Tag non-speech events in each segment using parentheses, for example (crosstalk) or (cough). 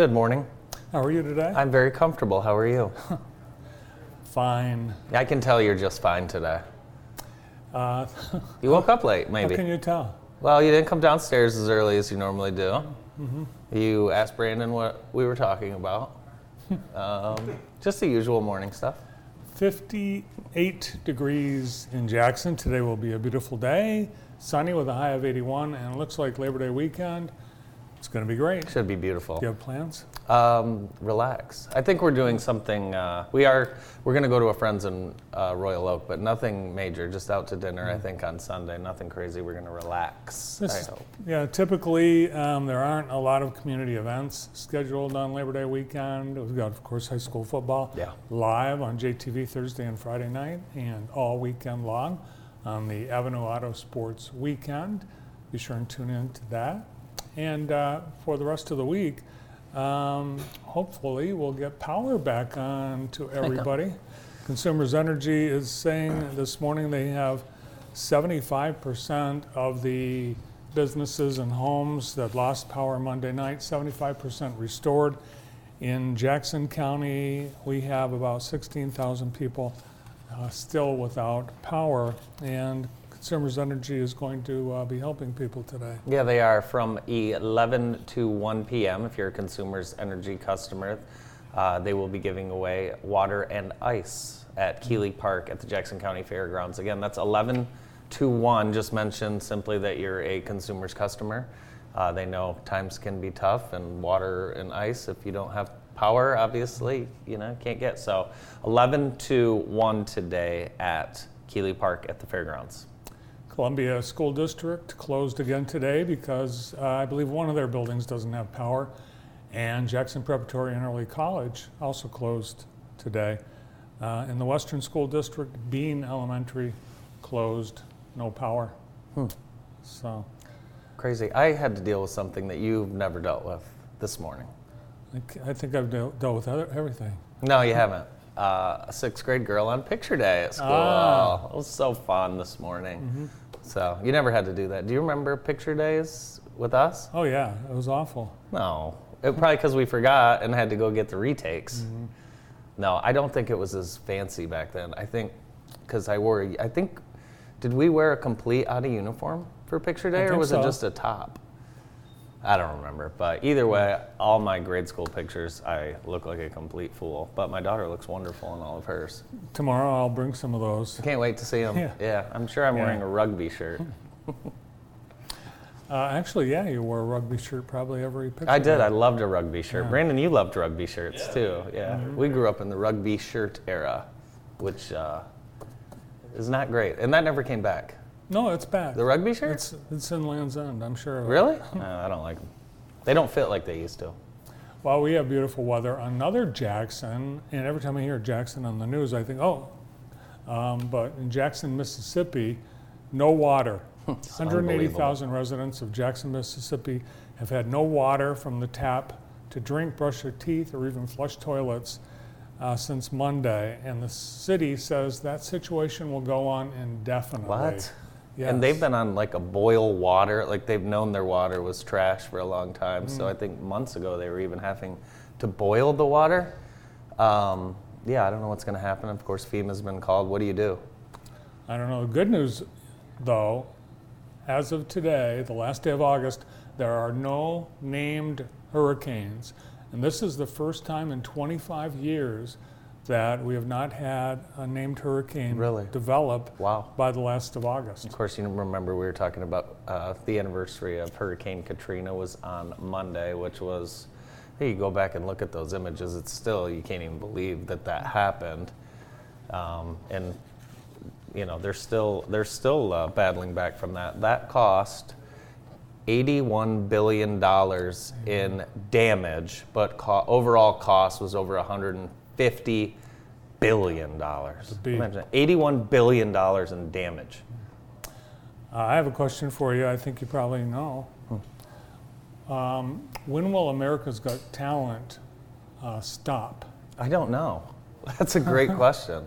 Good morning. How are you today? I'm very comfortable. How are you? (laughs) Fine. I can tell you're just fine today. Uh, You woke up late, maybe. how can you tell? Well, you didn't come downstairs as early as you normally do. You asked Brandon what we were talking about. (laughs) um, just the usual morning stuff. 58 degrees in Jackson. Today will be a beautiful day, sunny with a high of 81, and it looks like Labor Day weekend. It's going to be great. Do Should be beautiful. you have plans? Um, relax. I think we're doing something. Uh, we are. We're going to go to a friend's in uh, Royal Oak, but nothing major. Just out to dinner. I think on Sunday. Nothing crazy. We're going to relax. This- I hope. Yeah, typically um, there aren't a lot of community events scheduled on Labor Day weekend. We've got, of course, high school football Yeah. live on JTV Thursday and Friday night and all weekend long on the Avenue Auto Sports weekend. Be sure and tune in to that. And uh, for the rest of the week, um, hopefully we'll get power back on to everybody. Consumers Energy is saying this morning they have 75% of the businesses and homes that lost power Monday night, 75% restored. In Jackson County, we have about 16,000 people uh, still without power, and Consumers Energy is going to uh, be helping people today. Yeah, they are from 11 to 1 p.m. If you're a Consumers Energy customer, uh, they will be giving away water and ice at Keeley Park at the Jackson County Fairgrounds. Again, that's 11 to 1. Just mention simply that you're a Consumers customer. Uh, they know times can be tough, and water and ice, if you don't have power, obviously, you know, can't get. So 11 to 1 today at Keeley Park at the Fairgrounds. Columbia School District closed again today because uh, I believe one of their buildings doesn't have power. And Jackson Preparatory and Early College also closed today. Uh, in the Western School District, Bean Elementary closed, no power. So Crazy. I had to deal with something that you've never dealt with this morning. I think I've dealt with everything. No, you haven't. Uh, a sixth grade girl on picture day at school. Ah. Oh, it was so fun this morning. So you never had to do that. Do you remember picture days with us? Oh, yeah, it was awful. No. It, probably because we forgot and had to go get the retakes. Mm-hmm. No, I don't think it was as fancy back then. I think because I wore. I think did we wear a complete out of uniform for picture day, or was it just a top? I don't remember, but either way, all my grade school pictures, I look like a complete fool. But my daughter looks wonderful in all of hers. Tomorrow I'll bring some of those. I can't wait to see them. Yeah. Yeah, I'm sure I'm Yeah. wearing a rugby shirt. (laughs) Uh, actually, yeah, you wore a rugby shirt probably every picture. I did. I loved a rugby shirt. Yeah. Brandon, you loved rugby shirts too. Yeah, Mm-hmm. we grew up in the rugby shirt era, which uh, is not great, and that never came back. No, it's back. The rugby shirt? It's, it's in Land's End, I'm sure. Really? (laughs) No, I don't like them. They don't fit like they used to. Well, we have beautiful weather. Another Jackson, and every time I hear Jackson on the news, I think, oh, um, but in Jackson, Mississippi, no water. (laughs) 180,000 residents of Jackson, Mississippi have had no water from the tap to drink, brush their teeth, or even flush toilets uh, since Monday. And the city says that situation will go on indefinitely. What? Yes. And they've been on like a boil water, like they've known their water was trash for a long time. So Mm. I think months ago they were even having to boil the water. Um, yeah, I don't know what's going to happen. Of course, FEMA's been called. What do you do? I don't know. The good news, though, as of today, the last day of August, there are no named hurricanes. And this is the first time in 25 years that we have not had a named hurricane Really? develop Wow. by the last of August. Of course, you remember we were talking about uh, the anniversary of Hurricane Katrina was on Monday, which was, hey, you go back and look at those images, it's still, you can't even believe that that happened. Um, and, you know, they're still, they're still uh, battling back from that. That cost $81 billion in damage, but co- overall cost was over $150 billion. dollars. Imagine $81 billion in damage. Uh, I have a question for you. I think you probably know. Um, when will America's Got Talent uh, stop? I don't know. (laughs) That's a great (laughs) question.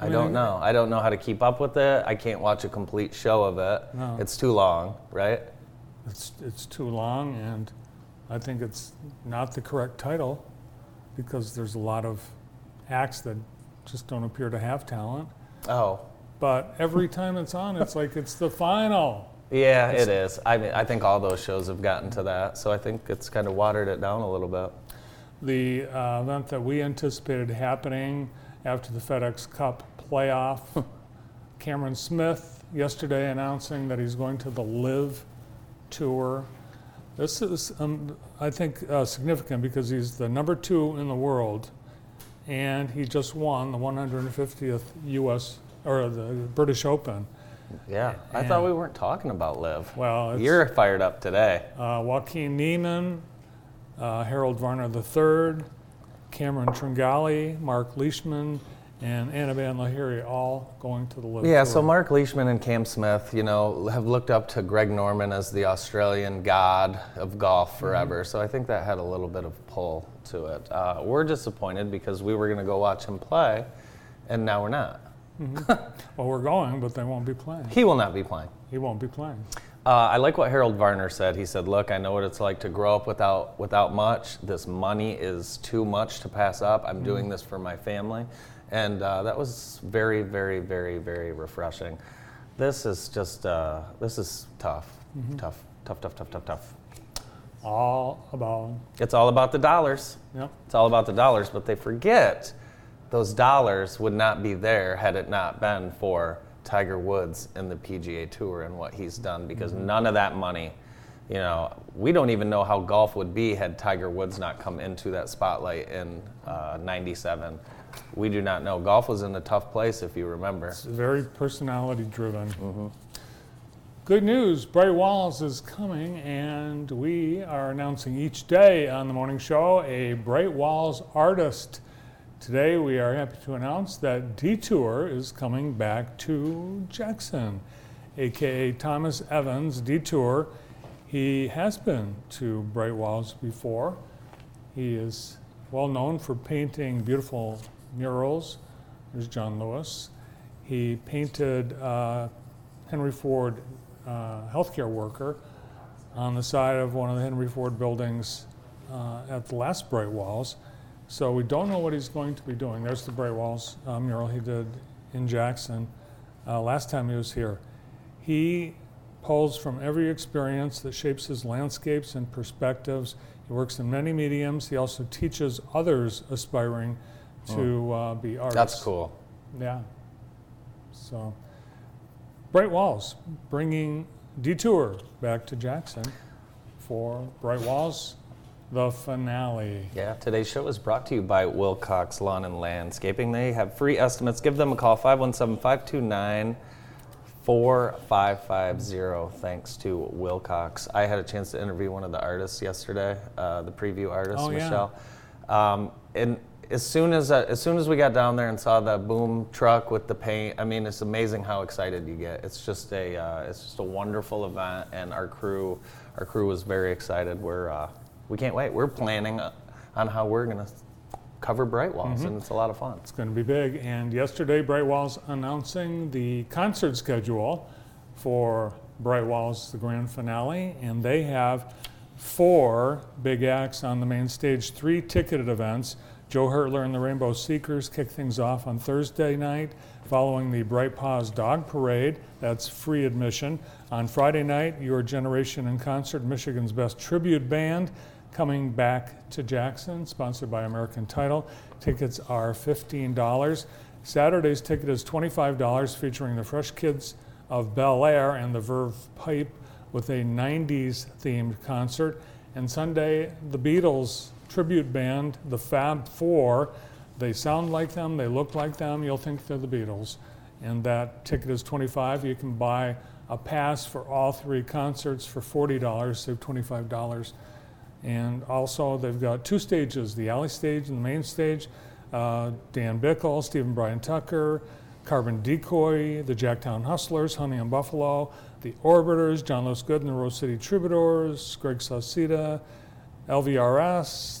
I mean, don't I- know. I don't know how to keep up with it. I can't watch a complete show of it. No. It's too long, right? It's, it's too long, and I think it's not the correct title because there's a lot of acts that just don't appear to have talent. Oh, But every time it's on, it's like it's the final. yeah, it is. I mean, I think all those shows have gotten to that, so I think it's kind of watered it down a little bit. The uh, event that we anticipated happening after the FedEx Cup playoff, (laughs) Cameron Smith yesterday announcing that he's going to the LIV Tour. This is, um, I think, uh, significant because he's the number two in the world, and he just won the 150th U.S. or the British Open. Yeah, I And- thought we weren't talking about LIV. Well, it's, You're fired up today. uh, Joaquin Niemann, uh, Harold Varner III, Cameron Tringale, Mark Leishman, and Anirban Lahiri all going to the LIV Yeah, Tour. so Mark Leishman and Cam Smith, you know, have looked up to Greg Norman as the Australian god of golf forever. So I think that had a little bit of pull to it. Uh, we're disappointed because we were going to go watch him play, and now we're not. Well, we're going, but they won't be playing. He will not be playing. He won't be playing. Uh, I like what Harold Varner said. He said, "Look, I know what it's like to grow up without without much. This money is too much to pass up. I'm doing this for my family," and uh, that was very, very, very, very refreshing. This is just uh, this is tough, tough, tough, tough, tough, tough, tough. All about, It's all about the dollars. yep. It's all about the dollars, but they forget those dollars would not be there had it not been for Tiger Woods and the PGA Tour and what he's done because none of that money, you know, we don't even know how golf would be had Tiger Woods not come into that spotlight in uh, 97. We do not know. Golf was in a tough place, if you remember. It's very personality driven. Mm-hmm. Good news, Bright Walls is coming, and we are announcing each day on the morning show a Bright Walls artist. Today, we are happy to announce that Detour is coming back to Jackson, aka Thomas Evans. Detour, he has been to Bright Walls before. He is well known for painting beautiful murals. There's John Lewis. He painted uh, Henry Ford uh, healthcare worker on the side of one of the Henry Ford buildings uh, at the last Bright Walls. So we don't know what he's going to be doing. There's the Bright Walls uh, mural he did in Jackson uh, last time he was here. He pulls from every experience that shapes his landscapes and perspectives. He works in many mediums. He also teaches others aspiring to uh, be artists. That's cool. Yeah. So, Bright Walls bringing Detour back to Jackson for Bright Walls, the finale. Yeah, today's show is brought to you by Wilcox Lawn and Landscaping. They have free estimates. Give them a call 517 529 4550. Thanks to Wilcox. I had a chance to interview one of the artists yesterday, uh, the preview artist, Oh, yeah. Michelle. Um, and as soon as, uh, as soon as we got down there and saw the boom truck with the paint, I mean, it's amazing how excited you get. It's just a, uh, it's just a wonderful event, and our crew, our crew was very excited. We're, uh, we can't wait. We're planning on how we're going to cover Bright Walls, and it's a lot of fun. It's going to be big. And yesterday, Bright Walls announcing the concert schedule for Bright Walls, the grand finale. And they have four big acts on the main stage, three ticketed events. Joe Hertler and the Rainbow Seekers kick things off on Thursday night, following the Bright Paws Dog Parade. That's free admission. On Friday night, Your Generation in Concert, Michigan's Best Tribute Band. coming back to Jackson, sponsored by American Title. Tickets are $15. Saturday's ticket is $25, featuring the Fresh Kids of Bel Air and the Verve Pipe with a 90s themed concert. And Sunday, the Beatles tribute band, the Fab Four. They sound like them, they look like them, you'll think they're the Beatles. And that ticket is 25. You can buy a pass for all three concerts for $40, save $25. And also, they've got two stages the alley stage and the main stage. Uh, Dan Bickle, Stephen Brian Tucker, Carbon Decoy, the Jacktown Hustlers, Honey and Buffalo, the Orbiters, John Lewis Good and the Rose City Troubadours, Greg Sauceda, LVRS.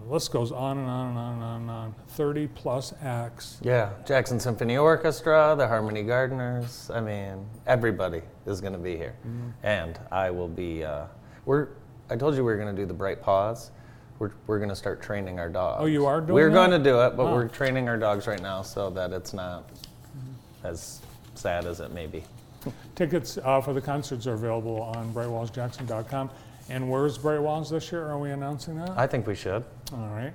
The list goes on and on and on and on and on. 30 plus acts. Yeah, Jackson Symphony Orchestra, the Harmony Gardeners. I mean, everybody is going to be here, and I will be. Uh, we're. I told you we were going to do the Bright Paws. We're, we're going to start training our dogs. Oh, you are doing We're going to do it, but Wow. we're training our dogs right now so that it's not as sad as it may be. (laughs) Tickets uh, for the concerts are available on brightwallsjackson.com. And where's Bright Walls this year? Are we announcing that? I think we should. All right.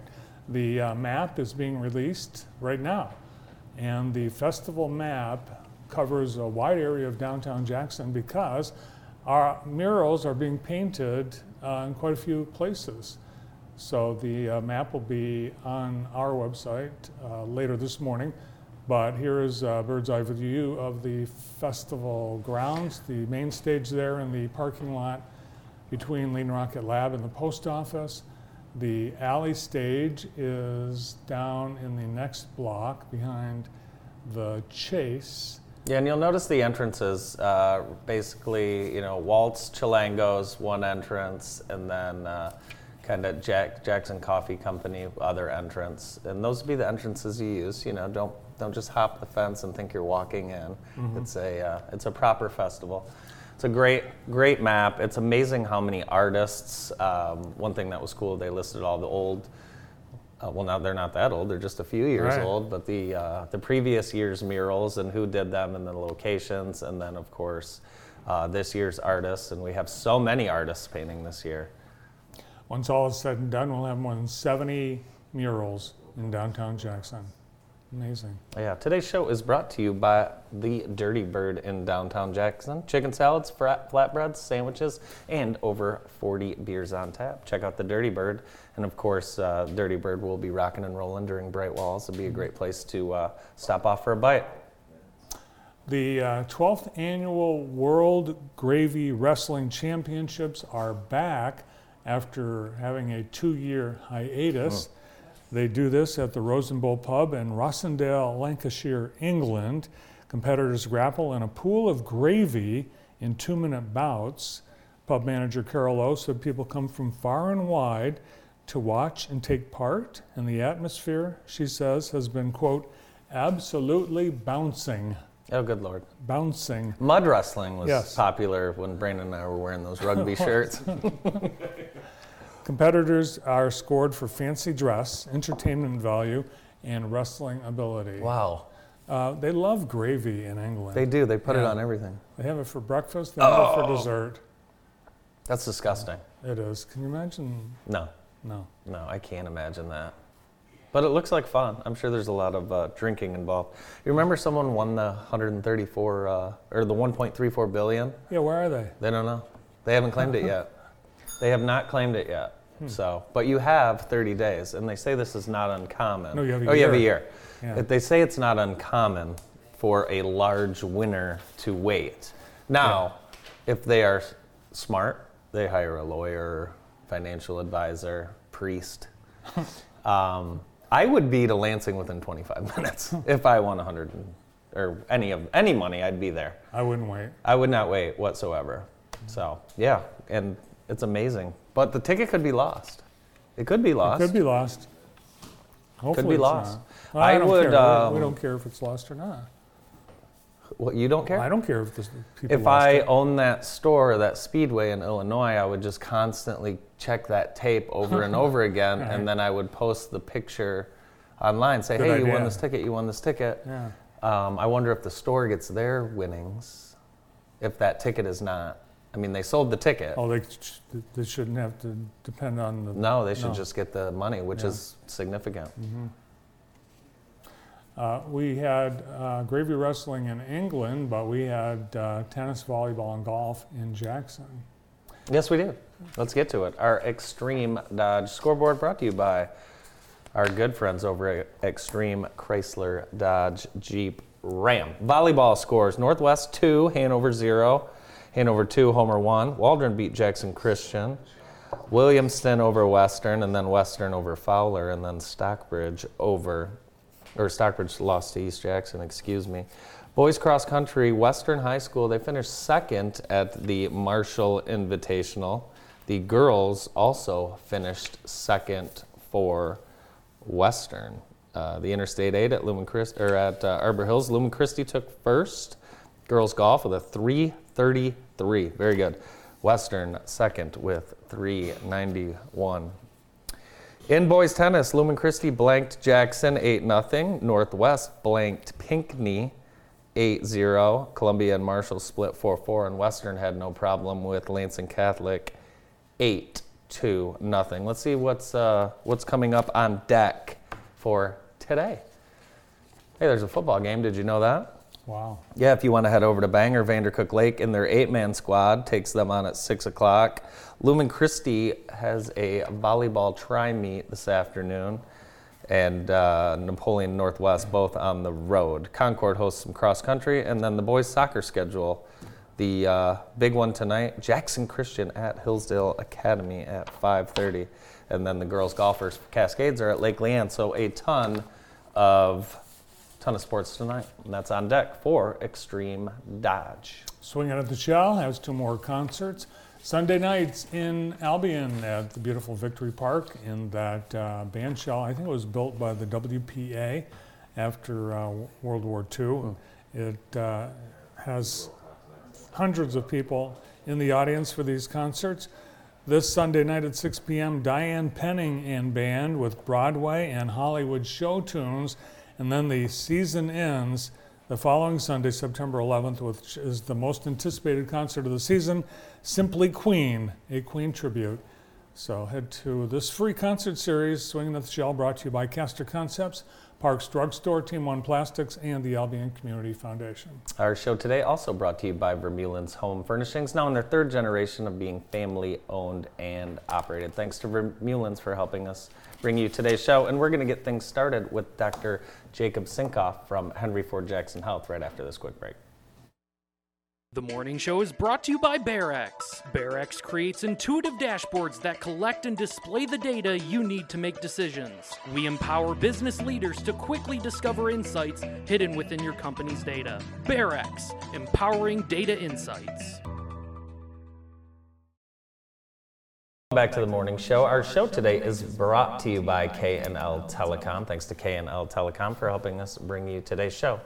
The uh, map is being released right now. And the festival map covers a wide area of downtown Jackson because our murals are being painted uh, in quite a few places. So the uh, map will be on our website uh, later this morning. But here is a bird's eye view of the festival grounds, the main stage there and the parking lot between Lean Rocket Lab and the post office. The alley stage is down in the next block behind the Chase. Yeah, and you'll notice the entrances. Uh, basically, you know, Waltz, Chilangos, one entrance, and then uh, kind of Jack Jackson Coffee Company, other entrance. And those would be the entrances you use. You know, don't don't just hop the fence and think you're walking in. It's a uh, it's a proper festival. It's a great great map. It's amazing how many artists. Um, one thing that was cool, they listed all the old. Uh, well, now they're not that old; they're just a few years Right. old. But the uh, the previous year's murals and who did them and the locations, and then of course uh, this year's artists. And we have so many artists painting this year. Once all is said and done, we'll have more than 70 murals in downtown Jackson. Amazing. Yeah, today's show is brought to you by the Dirty Bird in downtown Jackson. Chicken salads, frat, flatbreads, sandwiches, and over 40 beers on tap. Check out the Dirty Bird. And of course, uh, Dirty Bird will be rocking and rolling during Bright Walls. It'd be a great place to uh, stop off for a bite. The uh, 12th annual World Gravy Wrestling Championships are back after having a two year hiatus. They do this at the Rosenbowl Pub in Rossendale, Lancashire, England. Competitors grapple in a pool of gravy in two minute bouts. Pub manager Carol O said people come from far and wide to watch and take part, and the atmosphere, she says, has been, quote, absolutely bouncing. Oh, good lord. Bouncing. Mud wrestling was Yes. popular when Brandon and I were wearing those rugby (laughs) shirts. (laughs) Competitors are scored for fancy dress, entertainment value, and wrestling ability. Wow. Uh, they love gravy in England. They do, they put it on everything. They have it for breakfast, they have it Oh. for dessert. That's disgusting. It is. Can you imagine? No, No. no, I can't imagine that. But it looks like fun. I'm sure there's a lot of uh, drinking involved. You remember someone won the 134 uh, or the 1.34 billion? Yeah, where are they? They don't know. They haven't claimed it (laughs) yet. They have not claimed it yet. Hmm. So, but you have 30 days, and they say this is not uncommon. No, you have a oh, you have a year. year. Yeah. They say it's not uncommon for a large winner to wait. Now, if they are smart, they hire a lawyer, financial advisor, priest. (laughs) um, I would be to Lansing within 25 (laughs) minutes if I won 100 or any of any money. I'd be there. I wouldn't wait. I would not wait whatsoever. So yeah, and it's amazing. But the ticket could be lost. It could be lost. It could be lost. Hopefully could be lost. Well, I, I don't would, care. We- we um, don't care if it's lost or not. What you don't care? I don't care if the people if lost I it. own that store, that Speedway in Illinois, I would just constantly check that tape over and (laughs) over again, Right. and then I would post the picture online. Say, Good hey, you won this ticket. You won this ticket. Yeah. Um, I wonder if the store gets their winnings if that ticket is not I mean, they sold the ticket. Oh, they, they shouldn't have to depend on the. No, they should No. just get the money, which Yeah. is significant. Uh, we had uh, Gravy Wrestling in England, but we had uh, tennis, volleyball, and golf in Jackson. Yes, we do. Let's get to it. Our Extreme Dodge scoreboard brought to you by our good friends over at Extreme Chrysler Dodge Jeep Ram. Volleyball scores Northwest 2, Hanover 0, Hanover 2, Homer 1. Waldron beat Jackson Christian. Williamston over Western, and then Western over Fowler, and then Stockbridge over, or Stockbridge lost to East Jackson, excuse me. Boys cross country, Western High School, they finished second at the Marshall Invitational. The girls also finished second for Western. Uh, the Interstate 8 at Lumen or at uh, Arbor Hills, Lumen Christi took first. Girls golf with a 333. Very good. Western second with 391. In boys tennis, Lumen Christi blanked Jackson 8 0. Northwest blanked Pinckney 8 0. Columbia and Marshall split 4 4. And Western had no problem with Lansing Catholic 8 2 nothing. Let's see what's, uh, what's coming up on deck for today. Hey, there's a football game. Did you know that? Wow. Yeah, if you want to head over to Bangor, Vandercook Lake and their eight man squad takes them on at 6 o'clock. Lumen Christi has a volleyball tri meet this afternoon, and uh, Napoleon Northwest both on the road. Concord hosts some cross country, and then the boys' soccer schedule. The uh, big one tonight, Jackson Christian at Hillsdale Academy at 5:30, and then the girls' golfers Cascades are at Lake LeAnn. So a ton of ton of sports tonight, and that's on deck for Extreme Dodge. Swinging at the Shell has two more concerts. Sunday nights in Albion at the beautiful Victory Park in that uh, band shell. I think it was built by the WPA after uh, World War II. It uh, has hundreds of people in the audience for these concerts. This Sunday night at 6 p.m., Diane Penning and band with Broadway and Hollywood show tunes. And then the season ends the following Sunday, September 11th, which is the most anticipated concert of the season, Simply Queen, a Queen tribute. So head to this free concert series, Swinging the Shell, brought to you by Caster Concepts, Parks Drugstore, Team One Plastics, and the Albion Community Foundation. Our show today also brought to you by Vermeulen's Home Furnishings, now in their third generation of being family owned and operated. Thanks to Vermeulen's for helping us bring you today's show. And we're going to get things started with Dr. Jacob Sinkoff from Henry Ford Jackson Health right after this quick break. The morning show is brought to you by BearX. BearX creates intuitive dashboards that collect and display the data you need to make decisions. We empower business leaders to quickly discover insights hidden within your company's data. BearX, empowering data insights. Back to the morning show. Our show today is brought to you by K&L Telecom. Thanks to K&L Telecom for helping us bring you today's show.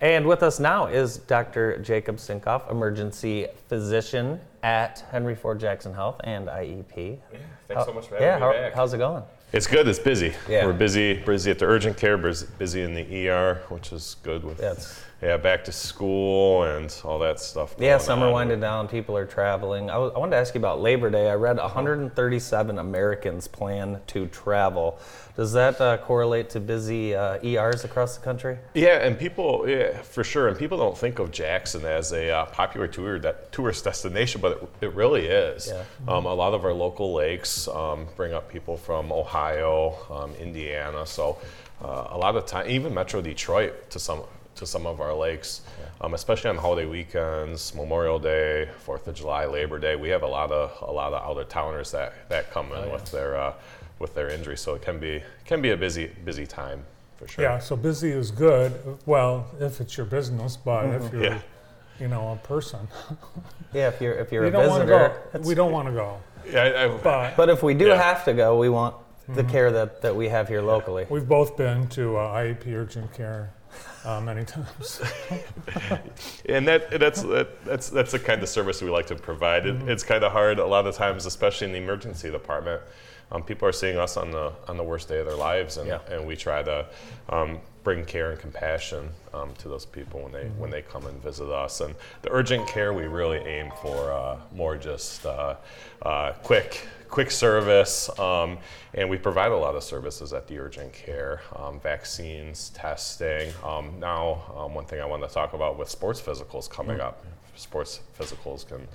And with us now is Dr. Jacob Sinkoff, emergency physician at Henry Ford Jackson Health and IEP. Yeah, thanks so much for having yeah, me how- back. how's it going? It's good. It's busy. Yeah. We're busy. Busy at the urgent care. bus- Busy in the ER, which is good with Yeah, it's- yeah back to school and all that stuff. Yeah, summer on. winded down. People are traveling. I, was, I wanted to ask you about Labor Day. I read 137 Americans plan to travel. Does that uh, correlate to busy uh, ERs across the country? Yeah, and people, yeah, for sure. And people don't think of Jackson as a uh, popular tour that tourist destination, but it, it really is. Yeah. Um, a lot of our local lakes um, bring up people from Ohio, um, Indiana. So uh, a lot of time, even Metro Detroit to some to some of our lakes, um, especially on holiday weekends, Memorial Day, Fourth of July, Labor Day. We have a lot of a lot of out of towners that that come in with their uh, with their injury. So it can be can be a busy busy time for sure. Yeah, so busy is good. Well, if it's your business, but if you're, Yeah. you know, a person, Yeah, if you're if you're you a don't want to visitor. go. We don't want to go. Yeah, I, I, But But if we do Yeah. have to go, we want the Mm-hmm. care that, that we have here locally. we've both been to uh, IEP urgent care uh, many times. (laughs) and that that's that, that's that's the kind of service we like to provide. It, it's kind of hard a lot of times, especially in the emergency department. Um, people are seeing us on the on the worst day of their lives, and, Yeah. and we try to um, bring care and compassion um, to those people when they when they come and visit us. And the urgent care, we really aim for uh, more just uh, uh, quick quick service, um, and we provide a lot of services at the urgent care, um, vaccines, testing. Um, now, um, one thing I want to talk about with sports physicals coming up, sports physicals can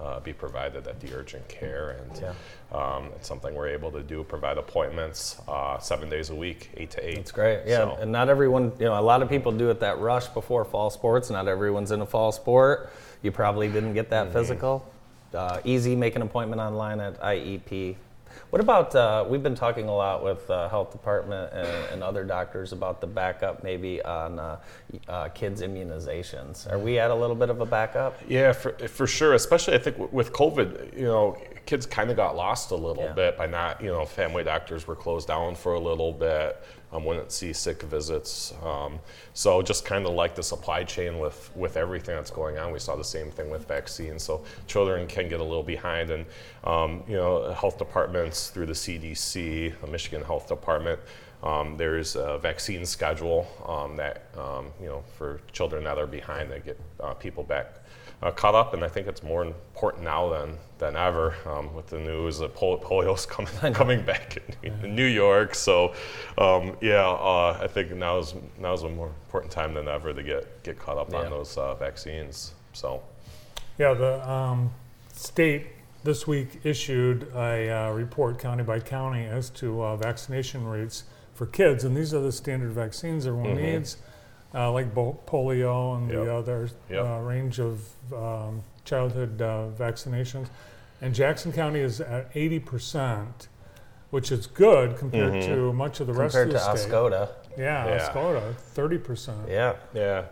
uh, be provided at the urgent care, and Yeah. um, it's something we're able to do. Provide appointments uh, seven days a week, eight to eight. It's great, yeah. So- And not everyone, you know, a lot of people do it that rush before fall sports. Not everyone's in a fall sport. You probably didn't get Mm-hmm. that physical. Uh, easy, make an appointment online at IEP. What about, uh, we've been talking a lot with uh, health department and, and other doctors about the backup maybe on uh, uh, kids' immunizations. Are we at a little bit of a backup? Yeah, for, for sure. Especially, I think w- with COVID, you know, kids kind of got lost a little Yeah. bit by not, you know, family doctors were closed down for a little bit. Um, wouldn't see sick visits. Um, so just kind of like the supply chain with with everything that's going on, we saw the same thing with vaccines. So children can get a little behind, and um, you know, health departments through the CDC, the Michigan Health Department. Um, there's a vaccine schedule um, that um, you know for children that are behind that get uh, people back uh, caught up, and I think it's more important now than than ever um, with the news that pol- polio's (laughs) coming coming back in, in New York. So um, yeah, uh, I think now is now is a more important time than ever to get get caught up Yeah. on those uh, vaccines. So Yeah, the um, state this week issued a uh, report county by county as to uh, vaccination rates for kids, and these are the standard vaccines everyone Mhm. needs, uh, like bo- polio and Yep. the other Yep. uh, range of um, childhood uh, vaccinations. And Jackson County is at 80%, which is good compared Mhm. to much of the rest Compared to of the state. Oscoda. Yeah, Yeah. Oscoda, 30%. Yeah. Yeah.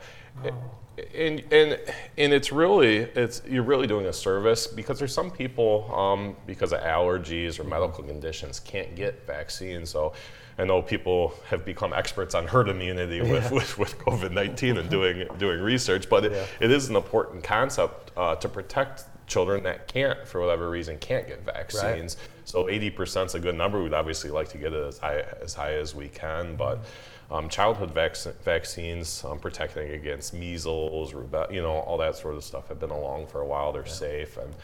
And, and and it's really it's you're really doing a service because there's some people um, because of allergies or medical conditions can't get vaccines. So I know people have become experts on herd immunity with, with, with COVID-19 and (laughs) doing doing research, but it, Yeah. it is an important concept uh, to protect children that can't, for whatever reason, can't get vaccines. So 80% is a good number. We'd obviously like to get it as high as, high as we can, but um, childhood vac- vaccines um, protecting against measles, rubella, you know, all that sort of stuff have been along for a while. They're safe and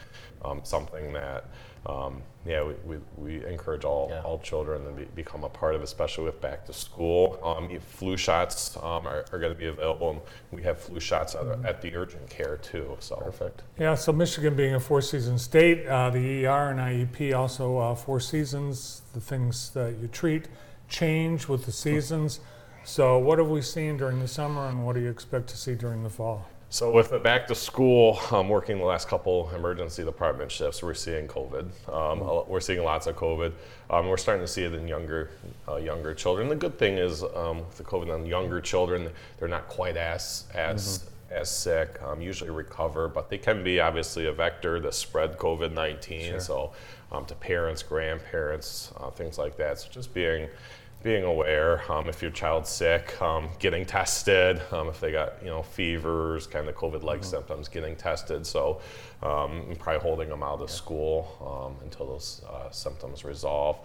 um, something that, um, yeah, we, we, we encourage all, Yeah. all children to be, become a part of, especially with back to school. Um, flu shots um, are, are going to be available, and we have flu shots at, at the urgent care too. So Perfect. Yeah, so Michigan being a four season state, uh, the ER and IEP also uh, four seasons. The things that you treat change with the seasons. So, what have we seen during the summer and what do you expect to see during the fall? So with the back to school, um, working the last couple emergency department shifts, we're seeing COVID. Um, a- We're seeing lots of COVID. Um, we're starting to see it in younger, uh, younger children. The good thing is um, with the COVID on younger children, they're not quite as as as sick. Um, usually recover, but they can be obviously a vector that spread COVID nineteen. So um, to parents, grandparents, uh, things like that. So just being being aware um, if your child's sick, um, getting tested, um, if they got you know fevers, kind of COVID-like symptoms, getting tested. So um, probably holding them out of school um, until those uh, symptoms resolve.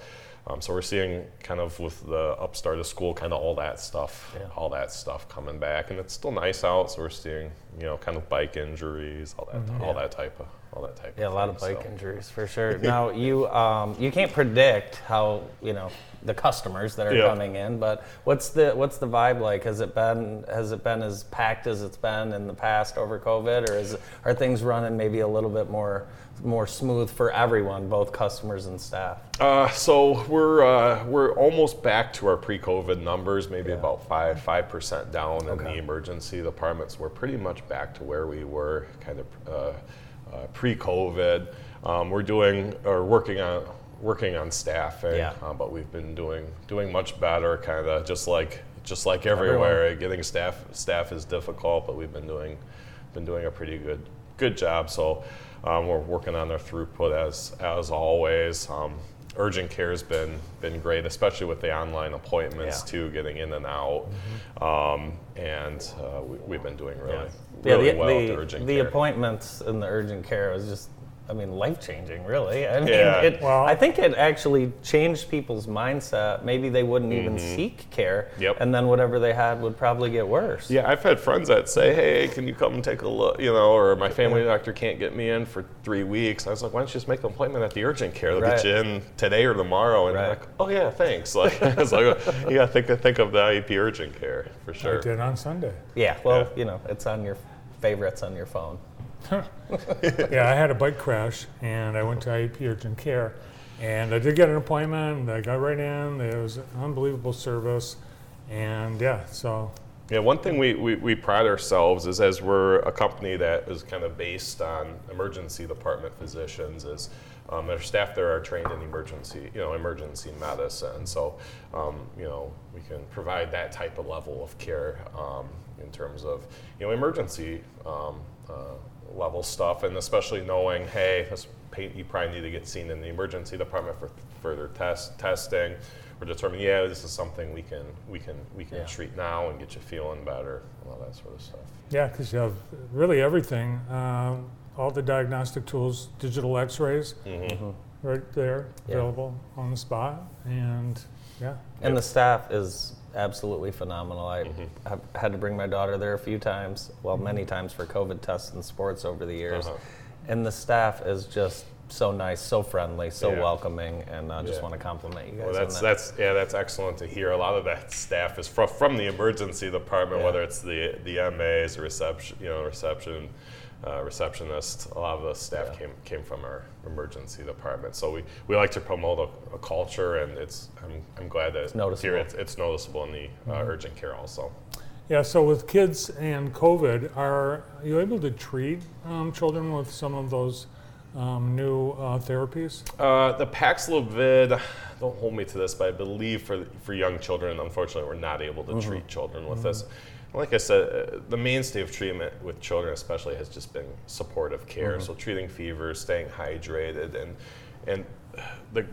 Um, so we're seeing kind of with the upstart of school, kind of all that stuff, Yeah. all that stuff coming back, and it's still nice out. So we're seeing you know kind of bike injuries, all that, all Yeah. that type of, all that type. Yeah, a lot of bike so. injuries for sure. (laughs) Now you um, you can't predict how you know the customers that are Yeah. coming in, but what's the what's the vibe like? Has it been has it been as packed as it's been in the past over COVID, or is are things running maybe a little bit more more smooth for everyone, both customers and staff? Uh, so we're uh, we're almost back to our pre-COVID numbers, maybe Yeah. about five five percent down in the emergency departments. We're pretty much back to where we were kind of uh, uh, pre-COVID. Um, we're doing or working on working on staffing, Yeah. uh, but we've been doing doing much better, kind of just like just like everywhere. Getting staff staff is difficult, but we've been doing been doing a pretty good good job. So um, we're working on our throughput as as always. Um, urgent care has been been great, especially with the online appointments Yeah. too, getting in and out. Um, and uh, we, we've been doing really Yeah, really the, well with the, the urgent the care. appointments in the urgent care was just I mean, life changing, really. I mean, Yeah. it, Well- I think it actually changed people's mindset. Maybe they wouldn't even seek care, Mm-hmm. Yep. and then whatever they had would probably get worse. Yeah, I've had friends that say, "Hey, can you come and take a look?" You know, or my family doctor can't get me in for three weeks. I was like, "Why don't you just make an appointment at the urgent care? They'll Right. get you in today or tomorrow." And they're Right. like, "Oh yeah, thanks." (laughs) Like, it's like you got to think think of the IEP urgent care for I sure. did on Sunday. Yeah, well, Yeah. you know, it's on your favorites on your phone. (laughs) Yeah, I had a bike crash and I went to IEP urgent care. And I did get an appointment. I got right in. It was an unbelievable service. And yeah, so Yeah, one thing we, we, we pride ourselves is as we're a company that is kind of based on emergency department physicians is um, our staff there are trained in emergency, you know, emergency medicine. So, um, you know, we can provide that type of level of care um, in terms of, you know, emergency um, uh, level stuff, and especially knowing, hey, this pa- you probably need to get seen in the emergency department for further test testing. Or determine, yeah, this is something we can we can we can Yeah. treat now and get you feeling better and all that sort of stuff. yeah, because you have really everything. Um, all the diagnostic tools, digital x rays right there Yeah. available on the spot. And yeah, And the staff is absolutely phenomenal. I Mm-hmm. have had to bring my daughter there a few times, well, many times for COVID tests and sports over the years. Uh-huh. And the staff is just so nice, so friendly, so Yeah. welcoming, and I just Yeah. want to compliment you guys Well, on that's that. that's yeah, that's excellent to hear. A lot of that staff is from from the emergency department, Yeah. whether it's the the MAs, reception, you know, reception, uh, receptionist. A lot of the staff Yeah. came came from our emergency department. So we, we like to promote a, a culture, and it's I'm, I'm glad that it's noticeable. here. It's, it's noticeable in the uh, urgent care also. yeah. So with kids and COVID, are you able to treat um, children with some of those um, new uh, therapies? Uh, the Paxlovid, don't hold me to this, but I believe for for young children, unfortunately, we're not able to treat children with this. Like I said, uh, the mainstay of treatment with children, especially, has just been supportive care. So treating fevers, staying hydrated, and and the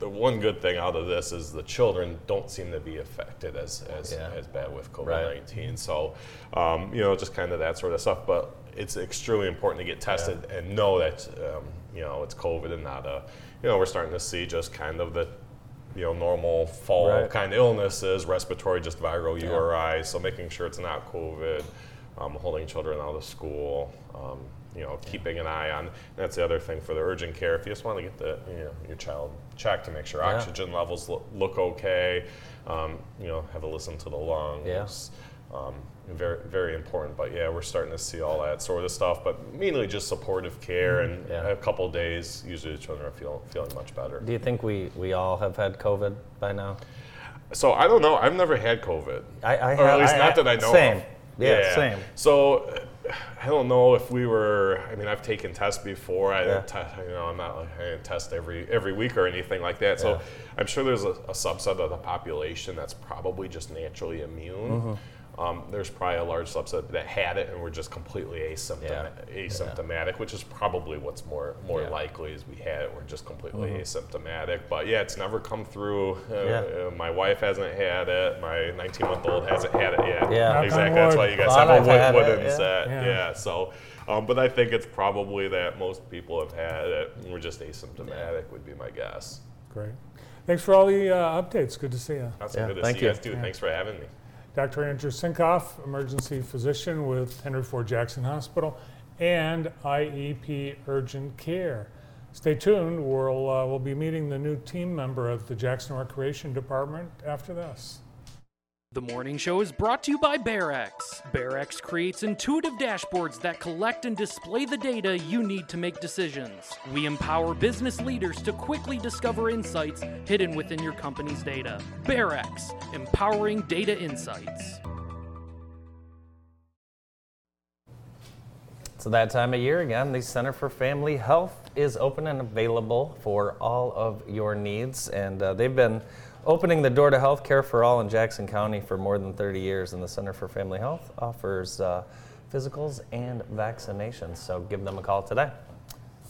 the one good thing out of this is the children don't seem to be affected as as, Yeah. as bad with COVID nineteen. So, um, you know, just kind of that sort of stuff. But it's extremely important to get tested and know that um, you know it's COVID and not a. You know, we're starting to see just kind of the you know normal fall Right. kind of illnesses, respiratory, just viral URI. So making sure it's not COVID, um, holding children out of school. Um, you know, keeping an eye on. That's the other thing for the urgent care. If you just want to get the you know your child checked to make sure Yeah. oxygen levels look, look okay, um, you know, have a listen to the lungs. Yeah. Um, very very important. But yeah, we're starting to see all that sort of stuff. But mainly just supportive care, and Mm-hmm. Yeah. a couple days, usually the children are feeling feeling much better. Do you think we, we all have had COVID by now? So I don't know. I've never had COVID. I, I or have, at least I- not I- that I know Same. of. Yeah, same. So I don't know if we were. I mean, I've taken tests before. I Yeah. didn't te- you know, I'm not like I didn't test every every week or anything like that. So Yeah. I'm sure there's a, a subset of the population that's probably just naturally immune. Mm-hmm. Um, there's probably a large subset that had it and were just completely asymptomatic, Yeah. asymptomatic which is probably what's more more Yeah. likely is we had it, we're just completely asymptomatic. But yeah, it's never come through. Uh, Yeah. uh, my wife hasn't had it. My 19 month old hasn't had it yet. Yeah. Exactly. That's why you guys Glad have a I've wood, had wooden it, yeah. set. Yeah. Yeah. So, um, but I think it's probably that most people have had it. and We're just asymptomatic, would be my guess. Great. Thanks for all the uh, updates. Good to see you. That's Yeah, good to thank see you you. guys too. Yeah. Thanks for having me. Dr. Andrew Sinkoff, emergency physician with Henry Ford Jackson Hospital and IEP Urgent Care. Stay tuned. We'll, uh, we'll be meeting the new team member of the Jackson Recreation Department after this. The morning show is brought to you by BearX. BearX creates intuitive dashboards that collect and display the data you need to make decisions. We empower business leaders to quickly discover insights hidden within your company's data. BearX, empowering data insights. So that time of year again, the Center for Family Health is open and available for all of your needs, and uh, they've been opening the door to health care for all in Jackson County for more than 30 years. And the Center for Family Health offers uh, physicals and vaccinations. So give them a call today.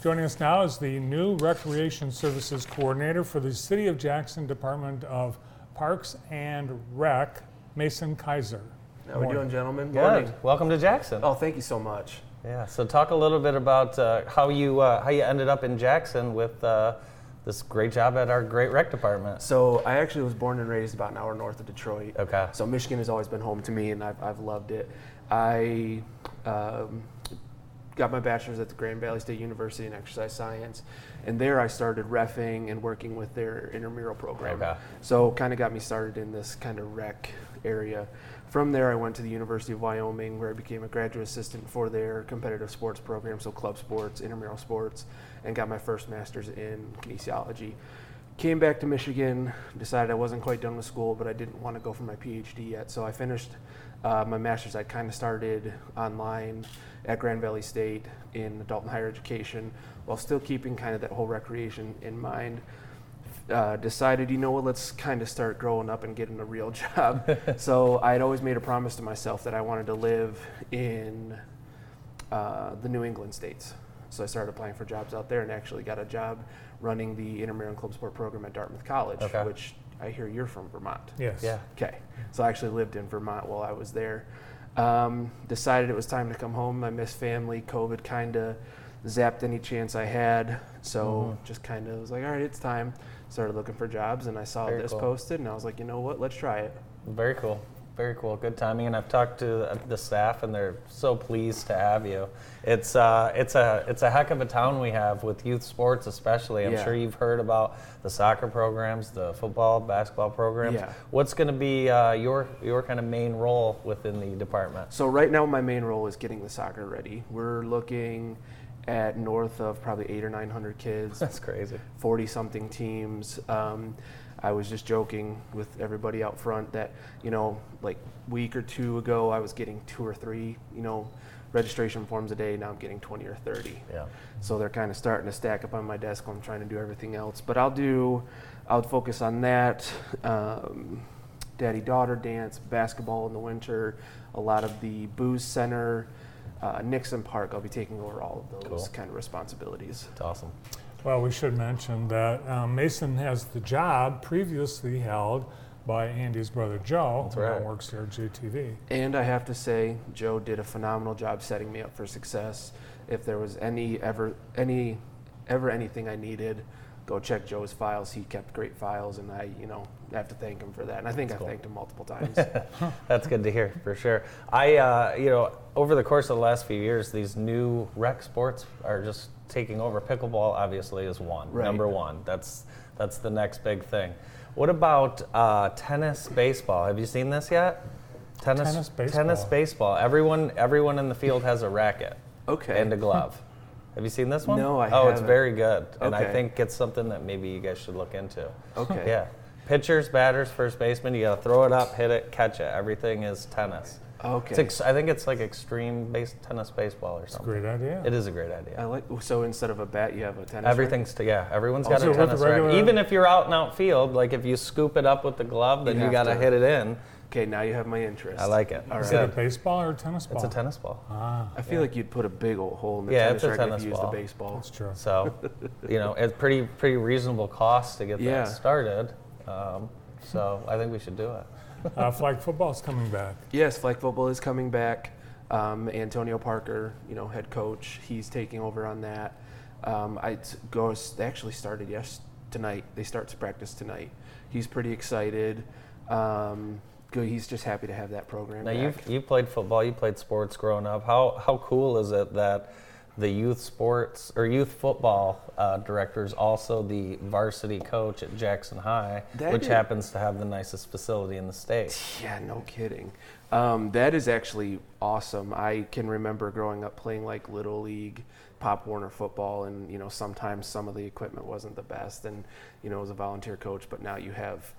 Joining us now is the new Recreation Services Coordinator for the City of Jackson Department of Parks and Rec, Mason Kaiser. How are we doing, gentlemen? Good. Morning. Welcome to Jackson. Oh, thank you so much. Yeah. So talk a little bit about uh, how you uh, how you ended up in Jackson with uh, this great job at our great rec department. So I actually was born and raised about an hour north of Detroit. Okay. So Michigan has always been home to me, and I've, I've loved it. I um, got my bachelor's at the Grand Valley State University in exercise science, and there I started refing and working with their intramural program. Okay. So kind of got me started in this kind of rec area. From there, I went to the University of Wyoming, where I became a graduate assistant for their competitive sports program, so club sports, intramural sports, and got my first master's in kinesiology. Came back to Michigan, decided I wasn't quite done with school, but I didn't want to go for my PhD yet, so I finished uh, my master's. I kind of started online at Grand Valley State in adult and higher education, while still keeping kind of that whole recreation in mind uh, decided, you know what, let's kind of start growing up and getting a real (laughs) job. (laughs) so I had always made a promise to myself that I wanted to live in uh, the New England states. So I started applying for jobs out there and actually got a job running the intramural club sport program at Dartmouth College, Okay. which I hear you're from Vermont. Yes. Yeah. Okay. So I actually lived in Vermont while I was there. Um, decided it was time to come home. I missed family. COVID kind of zapped any chance I had. So just kind of was like, all right, it's time. Started looking for jobs and I saw Very this cool. posted and I was like, you know what? Let's try it. Very cool. Very cool. Good timing. And I've talked to the- staff, and they're so pleased to have you. It's uh, it's a it's a heck of a town we have with youth sports, especially. I'm Yeah. sure you've heard about the soccer programs, the football, basketball programs. Yeah. What's going to be uh, your your kind of main role within the department? So right now my main role is getting the soccer ready. We're looking at north of probably eight or 900 kids. (laughs) That's crazy. 40 something teams. Um, I was just joking with everybody out front that, you know, like week or two ago, I was getting two or three, you know, registration forms a day. Now I'm getting 20 or 30. Yeah. So they're kind of starting to stack up on my desk while I'm trying to do everything else. But I'll do, I'll focus on that. Um, Daddy daughter dance, basketball in the winter, a lot of the Boos center, uh, Nixon Park. I'll be taking over all of those Cool. kind of responsibilities. It's awesome. Well, we should mention that um, Mason has the job previously held by Andy's brother Joe, That's who now right. works here at JTV. And I have to say, Joe did a phenomenal job setting me up for success. If there was any ever any ever anything I needed, go check Joe's files. He kept great files, and I, you know, have to thank him for that. And I think I cool. thanked him multiple (laughs) times. That's good to hear for sure. I, uh, you know, over the course of the last few years, these new rec sports are just taking over. Pickleball, obviously, is one, Right. number one. That's that's the next big thing. What about uh, tennis, baseball? Have you seen this yet? Tennis, Tennis, baseball. tennis, baseball. Everyone, everyone in the field has a racket Okay. and a glove. (laughs) Have you seen this one? No, I have. Oh, it's haven't. very good, and I think it's something that maybe you guys should look into. Okay. Yeah. Pitchers, batters, first baseman, you got to throw it up, hit it, catch it. Everything is tennis. Okay. It's ex- I think it's like extreme base tennis baseball or It's a something. great idea. It is a great idea. I like so instead of a bat, you have a tennis. Everything's to, yeah. Everyone's got Also a tennis racket. Even if you're out and out field, like if you scoop it up with the glove, then You you, got to to- hit it in. Racket. Okay, now you have my interest. I like it. All Is right. it a baseball or a tennis ball? It's a tennis ball. Ah, I feel like you'd put a big old hole in the Yeah, tennis it's a racket tennis if you used ball. the baseball. that's true. So, (laughs) you know, it's pretty pretty reasonable cost to get Yeah. that started. Um, so I think we should do it. (laughs) Uh, flag football's coming back. Yes, flag football is coming back. Um, Antonio Parker, you know, head coach, he's taking over on that. Um, I t- goes they actually started yes tonight. They start to practice tonight. He's pretty excited. Um, good. He's just happy to have that program. Now you've you played football, you played sports growing up. How how cool is it that the youth sports or youth football uh, director is also the varsity coach at Jackson High, That which is- happens to have the nicest facility in the state. Yeah, no kidding. Um, that is actually awesome. I can remember growing up playing like little league, Pop Warner football, and you know sometimes some of the equipment wasn't the best, and you know as a volunteer coach, but now you have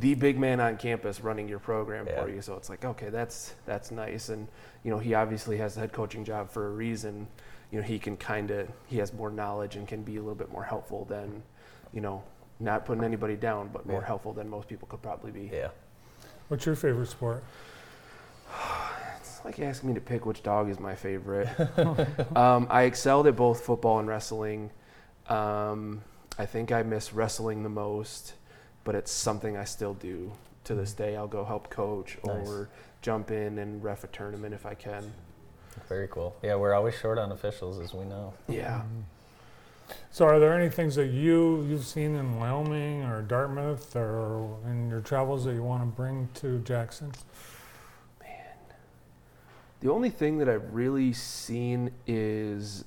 the big man on campus running your program for you. So it's like okay, that's that's nice, and you know he obviously has the head coaching job for a reason. You know he can kind of he has more knowledge and can be a little bit more helpful than, you know, not putting anybody down, but more Yeah. helpful than most people could probably be. Yeah. What's your favorite sport? (sighs) It's like asking me to pick which dog is my favorite. (laughs) um, I excelled at both football and wrestling. Um, I think I miss wrestling the most, but it's something I still do to this mm. day. I'll go help coach Nice. or jump in and ref a tournament if I can. Very cool. Yeah, we're always short on officials, as we know. Yeah. Mm-hmm. So, are there any things that you you've seen in Wyoming or Dartmouth or in your travels that you want to bring to Jackson? Man, the only thing that I've really seen is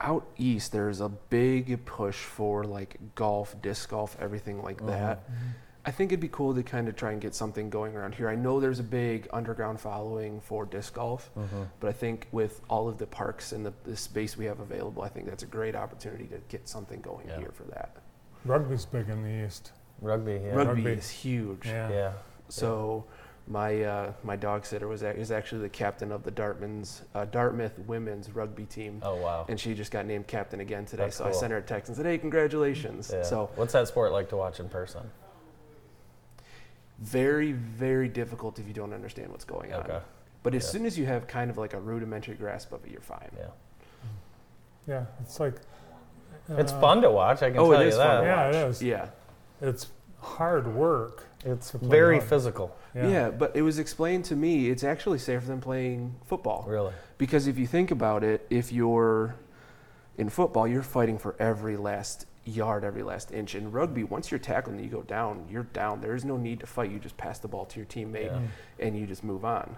out east. There's a big push for like golf, disc golf, everything like uh-huh. that. Mm-hmm. I think it'd be cool to kind of try and get something going around here. I know there's a big underground following for disc golf, uh-huh. but I think with all of the parks and the, the space we have available, I think that's a great opportunity to get something going Yeah. here for that. Rugby's big in the east. Rugby, yeah. Rugby, Rugby. is huge. Yeah. Yeah. So my uh, my dog sitter was a- is actually the captain of the Dartmouth's uh, Dartmouth women's rugby team, Oh wow. and she just got named captain again today. That's so I sent her a text and said, "Hey, congratulations!" Yeah. So what's that sport like to watch in person? very very difficult if you don't understand what's going on. Okay. But as Yeah. soon as you have kind of like a rudimentary grasp of it, you're fine. Yeah. Yeah, it's like. It's uh, fun to watch. I can Oh, tell it you that. fun. to Yeah, it is. Yeah. It's hard work. It's very rugby. physical. yeah, But it was explained to me it's actually safer than playing football. Really. Because if you think about it, if you're in football, you're fighting for every last yard, every last inch. In rugby, once you're tackled and you go down, you're down. There is no need to fight. You just pass the ball to your teammate Yeah. Mm. and you just move on.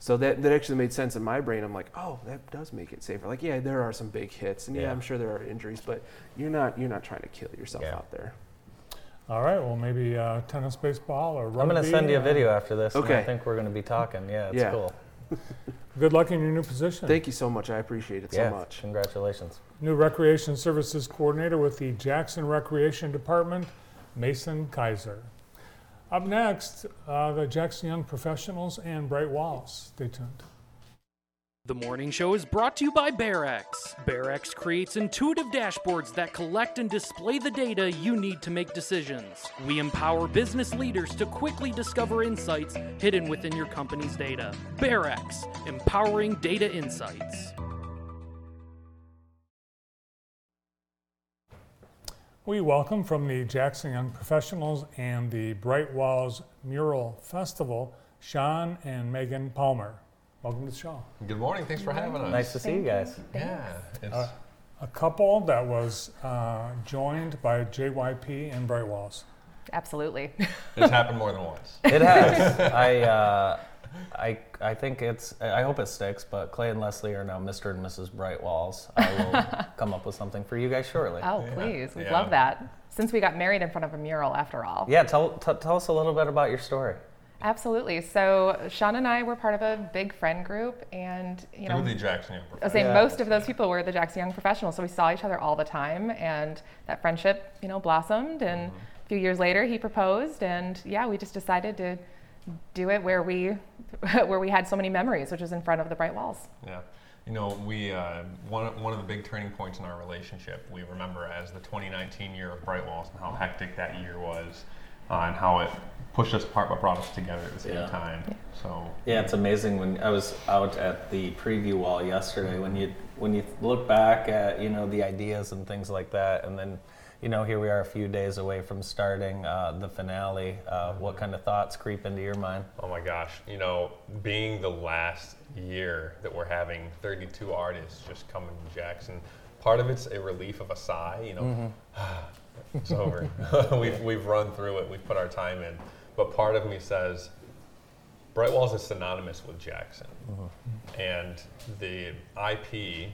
So that, that actually made sense in my brain. I'm like, oh, that does make it safer. Like, yeah, there are some big hits, and yeah, Yeah. I'm sure there are injuries, but you're not you're not trying to kill yourself Yeah. out there. All right. Well, maybe uh, tennis, baseball, or rugby. I'm going to send you a uh, video after this. and I think we're going to be talking. Yeah, it's Yeah. cool. (laughs) Good luck in your new position. Thank you so much. I appreciate it yeah. so much. Congratulations. New Recreation Services Coordinator with the Jackson Recreation Department, Mason Kaiser. Up next, uh, the Jackson Young Professionals and Bright Walls. Stay tuned. The morning show is brought to you by BearX. BearX creates intuitive dashboards that collect and display the data you need to make decisions. We empower business leaders to quickly discover insights hidden within your company's data. BearX, empowering data insights. We welcome from the Jackson Young Professionals and the Bright Walls Mural Festival, Sean and Megan Palmer. Welcome to the show. Good morning. Thanks for having us. Nice to see you guys. Yeah, it's, Uh, A couple that was uh, joined by JYP and Bright Walls. Absolutely. it's happened more than once. (laughs) It has. I, uh, I, I think it's. I hope it sticks. But Clay and Leslie are now Mr. and Mrs. Bright Walls. I will (laughs) come up with something for you guys shortly. Oh, please. We'd Yeah. love that. Since we got married in front of a mural, after all. Yeah. Tell, t- tell us a little bit about your story. Absolutely. So Sean and I were part of a big friend group, and you know, Through the Jackson Young I was Professional. saying Yeah. most of those people were the Jackson Young professionals, so we saw each other all the time, and that friendship, you know, blossomed. And a few years later, he proposed, and yeah, we just decided to do it where we, (laughs) where we had so many memories, which was in front of the bright walls. Yeah. You know, we uh, one, one of the big turning points in our relationship we remember as the 2019 year of Bright Walls and how hectic that year was, uh, and how it pushed us apart but brought us together at the same Yeah. time. So Yeah, it's amazing when I was out at the preview wall yesterday when you when you look back at you know the ideas and things like that, and then you know here we are a few days away from starting uh, the finale. Uh, what kind of thoughts creep into your mind? Oh my gosh, you know, being the last year that we're having 32 artists just coming to Jackson, part of it's a relief of a sigh, you know, (sighs) it's over. (laughs) we've, we've run through it, we've put our time in. But part of me says, Bright Walls is synonymous with Jackson. And the IP,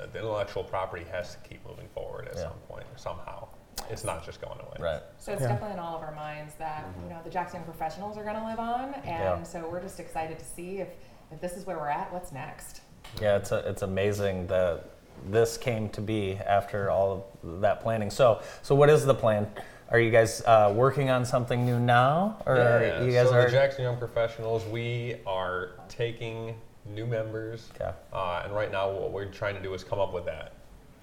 uh, the intellectual property has to keep moving forward at Yeah. some point, or somehow. It's not just going away. Right. So it's Yeah. definitely in all of our minds that you know the Jackson professionals are going to live on, and Yeah. so we're just excited to see if, if this is where we're at. What's next? Yeah, it's a, it's amazing that this came to be after all of that planning. So so what is the plan? Are you guys uh, working on something new now, or Yeah, you guys so are? the Jackson Young Professionals, we are taking new members, Okay. uh, and right now what we're trying to do is come up with that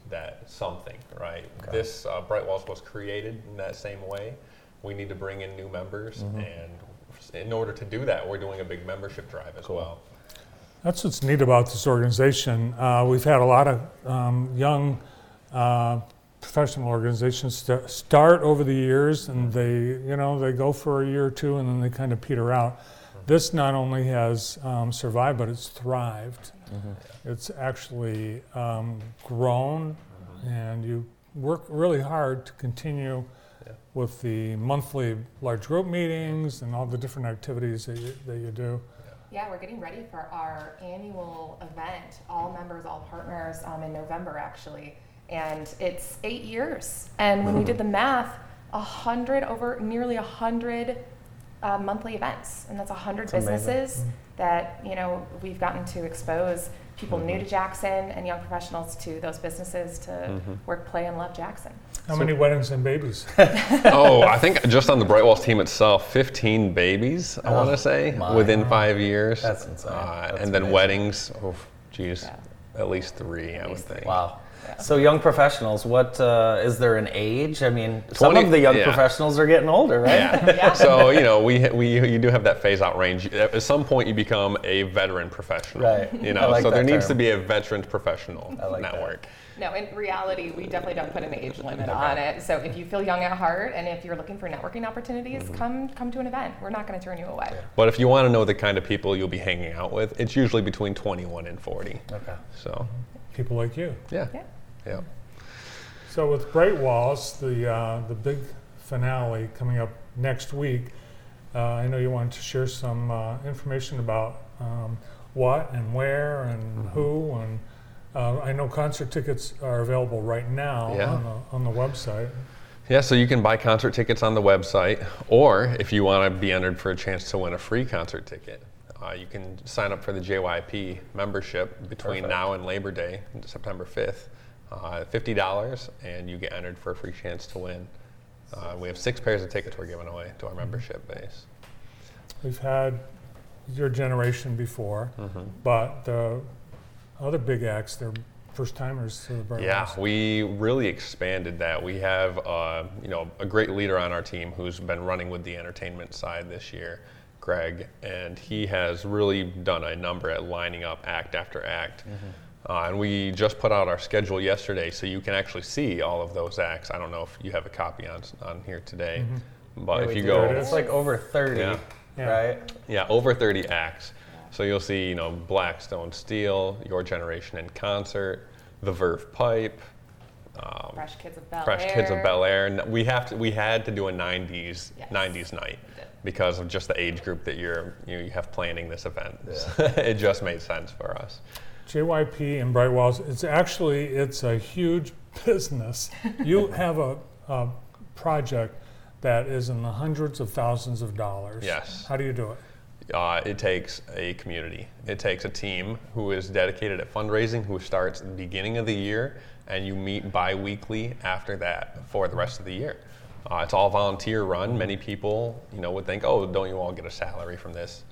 that something, right? Okay. This uh, Bright Walls was created in that same way. We need to bring in new members, Mm-hmm. and in order to do that, we're doing a big membership drive as Cool. well. That's what's neat about this organization. Uh, we've had a lot of um, young uh, professional organizations st- start over the years, and they, you know, they go for a year or two, and then they kind of peter out. this not only has um, survived, but it's thrived. It's actually um, grown, and you work really hard to continue with the monthly large group meetings and all the different activities that you, that you do. Yeah, we're getting ready for our annual event, all members, all partners, um, in November actually. And it's eight years. And when we did the math, a hundred over nearly a hundred uh, monthly events, and that's a hundred amazing. businesses that you know we've gotten to expose people new to Jackson and young professionals to those businesses to work, play, and love Jackson. How many weddings and babies? (laughs) oh, (laughs) I think just on the Bright Walls team itself, 15 babies, I want Oh, to say, my. within five years. That's insane. Uh, That's and then amazing. weddings, oh, geez, Yeah. at least three, I would least think. Wow. So young professionals, what uh, is there an age? I mean, some of the young yeah. professionals are getting older, right? (laughs) Yeah. so you know, we we you do have that phase out range. At some point, you become a veteran professional. Right. You know, like so there that needs to be a veteran professional I like that. network. No, in reality, we definitely don't put an age limit on it. So if you feel young at heart and if you're looking for networking opportunities, come come to an event. We're not going to turn you away. But if you want to know the kind of people you'll be hanging out with, it's usually between 21 and 40. Okay. So People like you. yeah, Yeah. yeah. So with Bright Walls, the uh, the big finale coming up next week, uh, I know you wanted to share some uh, information about um, what and where and who, and uh, I know concert tickets are available right now Yeah. on the on the website. Yeah, so you can buy concert tickets on the website, or if you want to be entered for a chance to win a free concert ticket, uh, you can sign up for the JYP membership between Perfect. now and Labor Day, September 5th. Uh, $50, and you get entered for a free chance to win. Uh, we have six pairs of tickets we're giving away to our membership base. We've had your generation before, Mm-hmm. but the other big acts, they're first timers to the Yeah, we really expanded that. We have, uh, you know, a great leader on our team who's been running with the entertainment side this year, Greg, and he has really done a number at lining up act after act. Uh, and we just put out our schedule yesterday, so you can actually see all of those acts. I don't know if you have a copy on on here today, but Yeah, if you do. go, It's like over 30, Yeah. Yeah. right? yeah, over 30 acts. So you'll see, you know, Blackstone Steel, Your Generation in Concert, The Verve Pipe, um, Fresh Kids of Bel Air. Fresh Kids of Bel Air. We have to, we had to do a 90s Yes. 90s night We did. Because of just the age group that you're you, you have planning this event. (laughs) it just made sense for us. JYP and Bright Walls, it's actually, it's a huge (laughs) business. You (laughs) have a, a project that is in the hundreds of thousands of dollars. Yes. How do you do it? Uh, it takes a community. It takes a team who is dedicated at fundraising, who starts at the beginning of the year, and you meet bi-weekly after that for the rest of the year. Uh, it's all volunteer run. Many people, you know, would think, "Oh, don't you all get a salary from this?"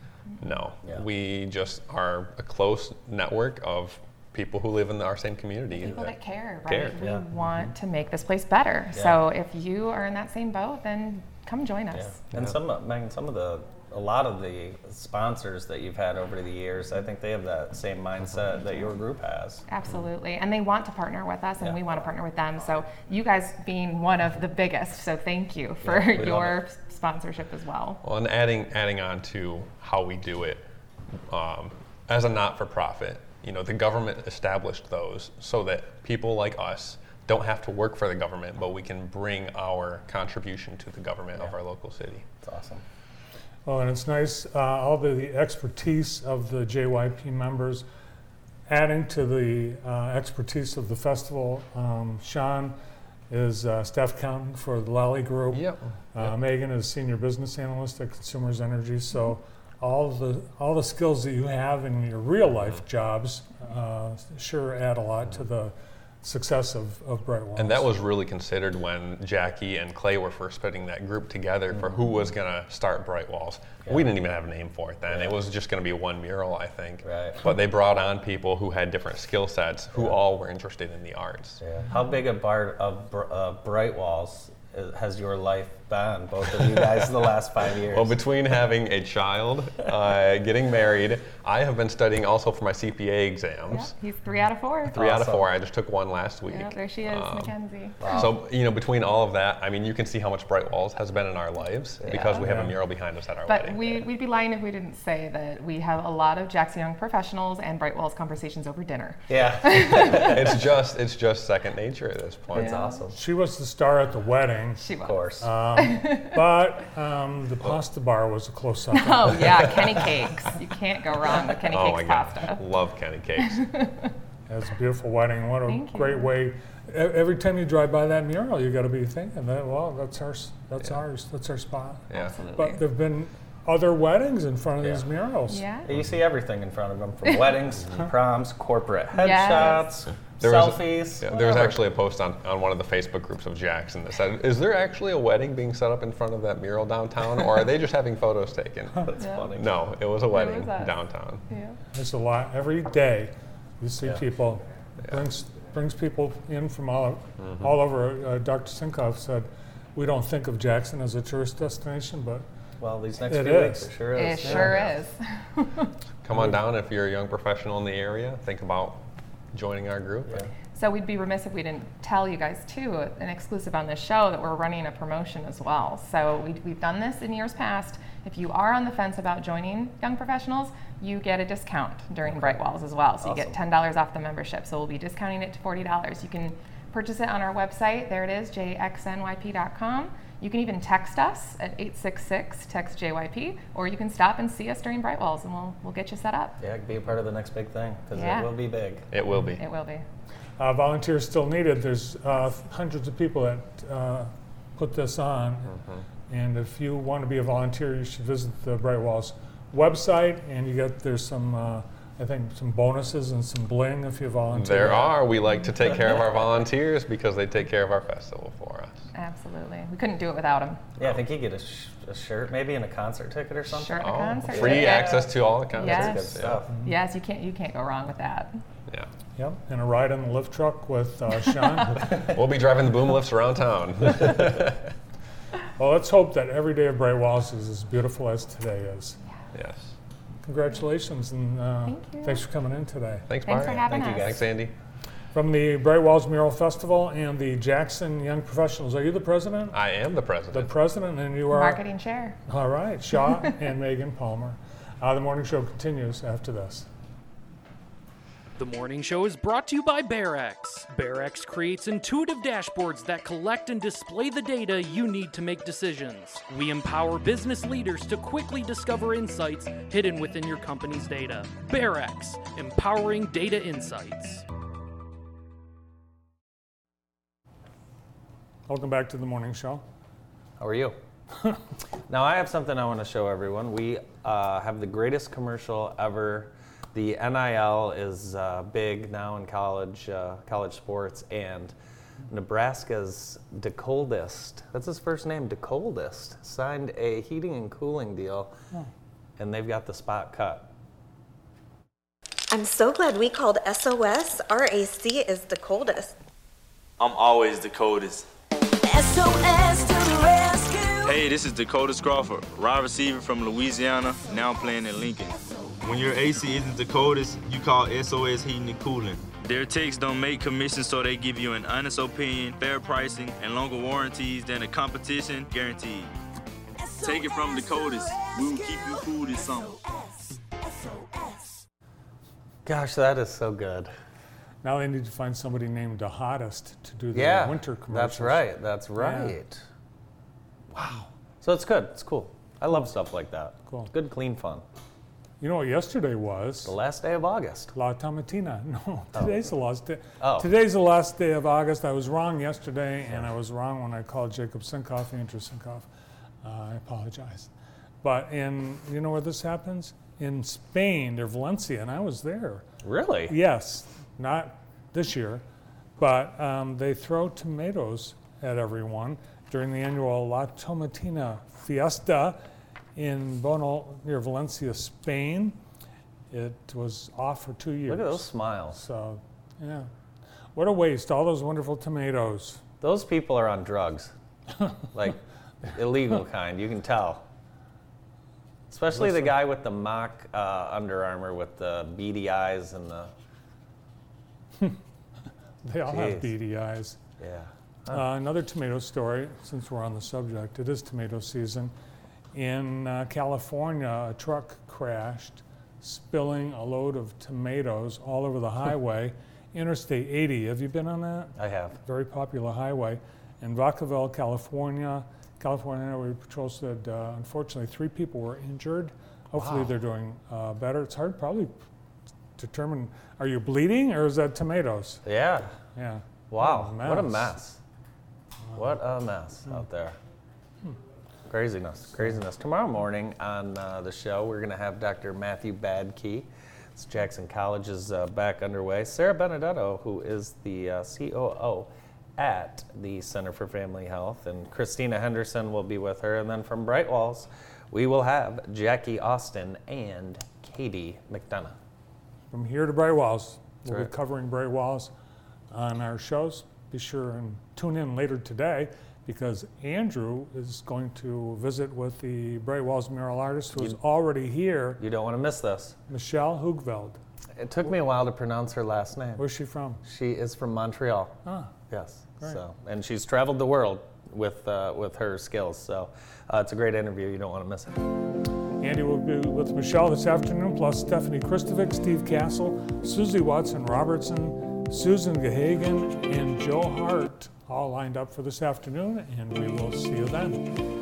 No, Yeah. we just are a close network of people who live in our same community. People that care, right? Care, we yeah. want to make this place better. So if you are in that same boat, then come join Yeah. us. And some, of- Megan, some of the, a lot of the sponsors that you've had over the years, I think they have that same mindset that your group has. Absolutely. And they want to partner with us, and Yeah. we want to partner with them. So, you guys being one of the biggest, so thank you for Yeah, your sponsorship as well. Well, and adding adding on to how we do it, um, as a not-for-profit, you know, the government established those so that people like us don't have to work for the government, but we can bring our contribution to the government of our local city. It's awesome. Well, and it's nice, uh, all the, the expertise of the JYP members adding to the uh, expertise of the festival. Um, Sean is uh, staff accountant for the Lally Group. Yep. Uh, Megan is senior business analyst at Consumers Energy. So all the all the skills that you have in your real life jobs uh, sure add a lot to the success of, of Bright Walls. And that was really considered when Jackie and Clay were first putting that group together for who was going to start Bright Walls. We didn't even have a name for it then. It was just going to be one mural, I think. Right. But they brought on people who had different skill sets, who all were interested in the arts. Yeah. How big a part of uh, Bright Walls has your life been, both of you guys, in the last five (laughs) years? Well, between having a child, uh, getting married, I have been studying also for my CPA Yeah, exams. he's three out of four. Three out of four. I just took one last week. Yeah, there she is, Um, Mackenzie. So, you know, between all of that, I mean, you can see how much Bright Walls has been in our lives because we have a mural behind us at our But wedding. we, we'd be lying if we didn't say that we have a lot of Jackson Young professionals and Bright Walls conversations over dinner. yeah, (laughs) it's just it's just second nature at this point. it's Yeah. awesome. She was the star at the wedding, She was. Of course. um, (laughs) but um, the pasta bar was a close second. Oh yeah, Kenny Cakes. You can't go wrong with Kenny Oh my Cakes god, pasta. love Kenny Cakes. It was a beautiful wedding. What a Thank you. great way. E- Every time you drive by that mural, you got to be thinking that, well, that's ours. That's Yeah. ours. That's our spot. Yeah. Absolutely. But there've been other weddings in front of Yeah. these murals. yeah. you see everything in front of them, from (laughs) weddings, proms, corporate Yes. Headshots, There was a- selfies. Yeah, there was actually a post on, on one of the Facebook groups of Jackson that said, "Is there actually a wedding being set up in front of that mural downtown, or are they just having photos taken?" (laughs) That's Yeah. funny. No, it was a wedding us. downtown. Yeah. There's a lot. Every day, you see Yeah. people, brings, brings people in from all, all over. Uh, Dr. Sinkoff said, we don't think of Jackson as a tourist destination, but Well, these next It few weeks, is. it sure It is. yeah. sure is. Come on (laughs) down if you're a young professional in the area. Think about joining our group. Yeah. So we'd be remiss if we didn't tell you guys too, an exclusive on this show that we're running a promotion as well. So we, we've done this in years past. If you are on the fence about joining Young Professionals, you get a discount during Bright Walls as well. So you get ten dollars off the membership. So we'll be discounting it to forty dollars. You can purchase it on our website. There it is, jxnyp.com. You can even text us at 866 text JYP, or you can stop and see us during Bright Walls, and we'll we'll get you set up. Yeah, be a part of the next big thing because Yeah. it will be big. It will be. It will be. uh, volunteers still needed. There's uh, hundreds of people that uh, put this on. And if you want to be a volunteer, you should visit the Bright Walls website, and you get there's some, uh, I think, some bonuses and some bling if you volunteer. There are. We like to take care of our volunteers because they take care of our festival for us. Absolutely. We couldn't do it without them. Yeah, I think you get a, sh- a shirt, maybe, and a concert ticket or something. Shirt and a Oh, concert free ticket. access to all the concerts. Yes. Good stuff. Yes, you can't you can't go wrong with that. Yeah. Yep, and a ride in the lift truck with uh, Sean. (laughs) We'll be driving the boom lifts around town. (laughs) well, let's hope that every day of Bright Walls is as beautiful as today is. yes. Congratulations, and uh, Thank you. thanks for coming in today. Thanks, Mark. Thanks for having Thank you, us. guys. Thanks, Andy. From the Bright Walls Mural Festival and the Jackson Young Professionals, are you the president? I am the president. The president. president, and you are. Marketing chair. All right, Shaw (laughs) and Megan Palmer. Uh, the morning show continues after this. The morning show is brought to you by BearX. BearX creates intuitive dashboards that collect and display the data you need to make decisions. We empower business leaders to quickly discover insights hidden within your company's data. BearX, empowering data insights. Welcome back to the morning show. How are you? (laughs) now, I have something I want to show everyone. We uh, have the greatest commercial ever. The NIL is uh, big now in college, uh, college sports, and Nebraska's DeColdest, that's his first name, DeColdest, signed a heating and cooling deal, and they've got the spot cut. I'm so glad we called SOS. RAC is the coldest. I'm always the coldest. SOS to the rescue. Hey, this is Decoldest Crawford, wide receiver from Louisiana, now playing in Lincoln. When your AC isn't the coldest, you call SOS Heating and Cooling. Their techs don't make commissions, so they give you an honest opinion, fair pricing, and longer warranties than the competition guaranteed. Take it from the coldest. We will keep you cool this summer. Gosh, that is so good. Now they need to find somebody named the hottest to do the Yeah, winter commercials. that's right. That's right. Wow. So it's good. It's cool. I love stuff like that. Cool. Good, clean fun. You know what yesterday was? The last day of August. La Tomatina. (laughs) No, today's the last day. Oh. Today's the last day of August. I was wrong yesterday, and I was wrong when I called Jacob Sinkoff, Andrew Sinkoff. Uh, I apologize. But in, you know where this happens? In Spain, near Valencia, and I was there. Really? Yes, not this year, but um, they throw tomatoes at everyone during the annual La Tomatina Fiesta in Buñol near Valencia, Spain. It was off for two years. Look at those smiles. So, yeah. What a waste, all those wonderful tomatoes. Those people are on drugs. (laughs) like, illegal kind. You can tell. Especially the guy with the mock uh, Under Armour with the beady eyes and the (laughs) They all have Jeez. beady eyes. yeah. Uh, another tomato story, since we're on the subject, it is tomato season. In uh, California, a truck crashed, spilling a load of tomatoes all over the (laughs) highway. Interstate 80, have you been on that? I have. Very popular highway. In Vacaville, California, California Highway Patrol said uh, unfortunately three people were injured. Hopefully Wow. they're doing uh, better. It's hard probably to determine are you bleeding or is that tomatoes? Yeah. Yeah. Wow. What a What a mess. mess. What a mess out there. Craziness, craziness. Tomorrow morning on uh, the show, we're going to have Dr. Matthew Badkey. It's Jackson College is uh, back underway. Sarah Benedetto, who is the uh, COO at the Center for Family Health, and Christina Henderson will be with her. And then from Bright Walls, we will have Jackie Austin and Katie McDonough. From here to Bright Walls, we'll right. be covering Bright Walls on our shows. Be sure and tune in later today because Andrew is going to visit with the Bright Walls mural artist who is already here, You don't want to miss this. Michelle Hugveld. It took me a while to pronounce her last name. Where's she from? She is from Montreal. Ah, Yes. Great. So, and she's traveled the world with uh, with her skills. So, uh, it's a great interview. You don't want to miss it. Andy will be with Michelle this afternoon, plus Stephanie Kristovic, Steve Castle, Susie Watson Robertson, Susan Gahagan, and Joe Hart, all lined up for this afternoon, and we will see you then.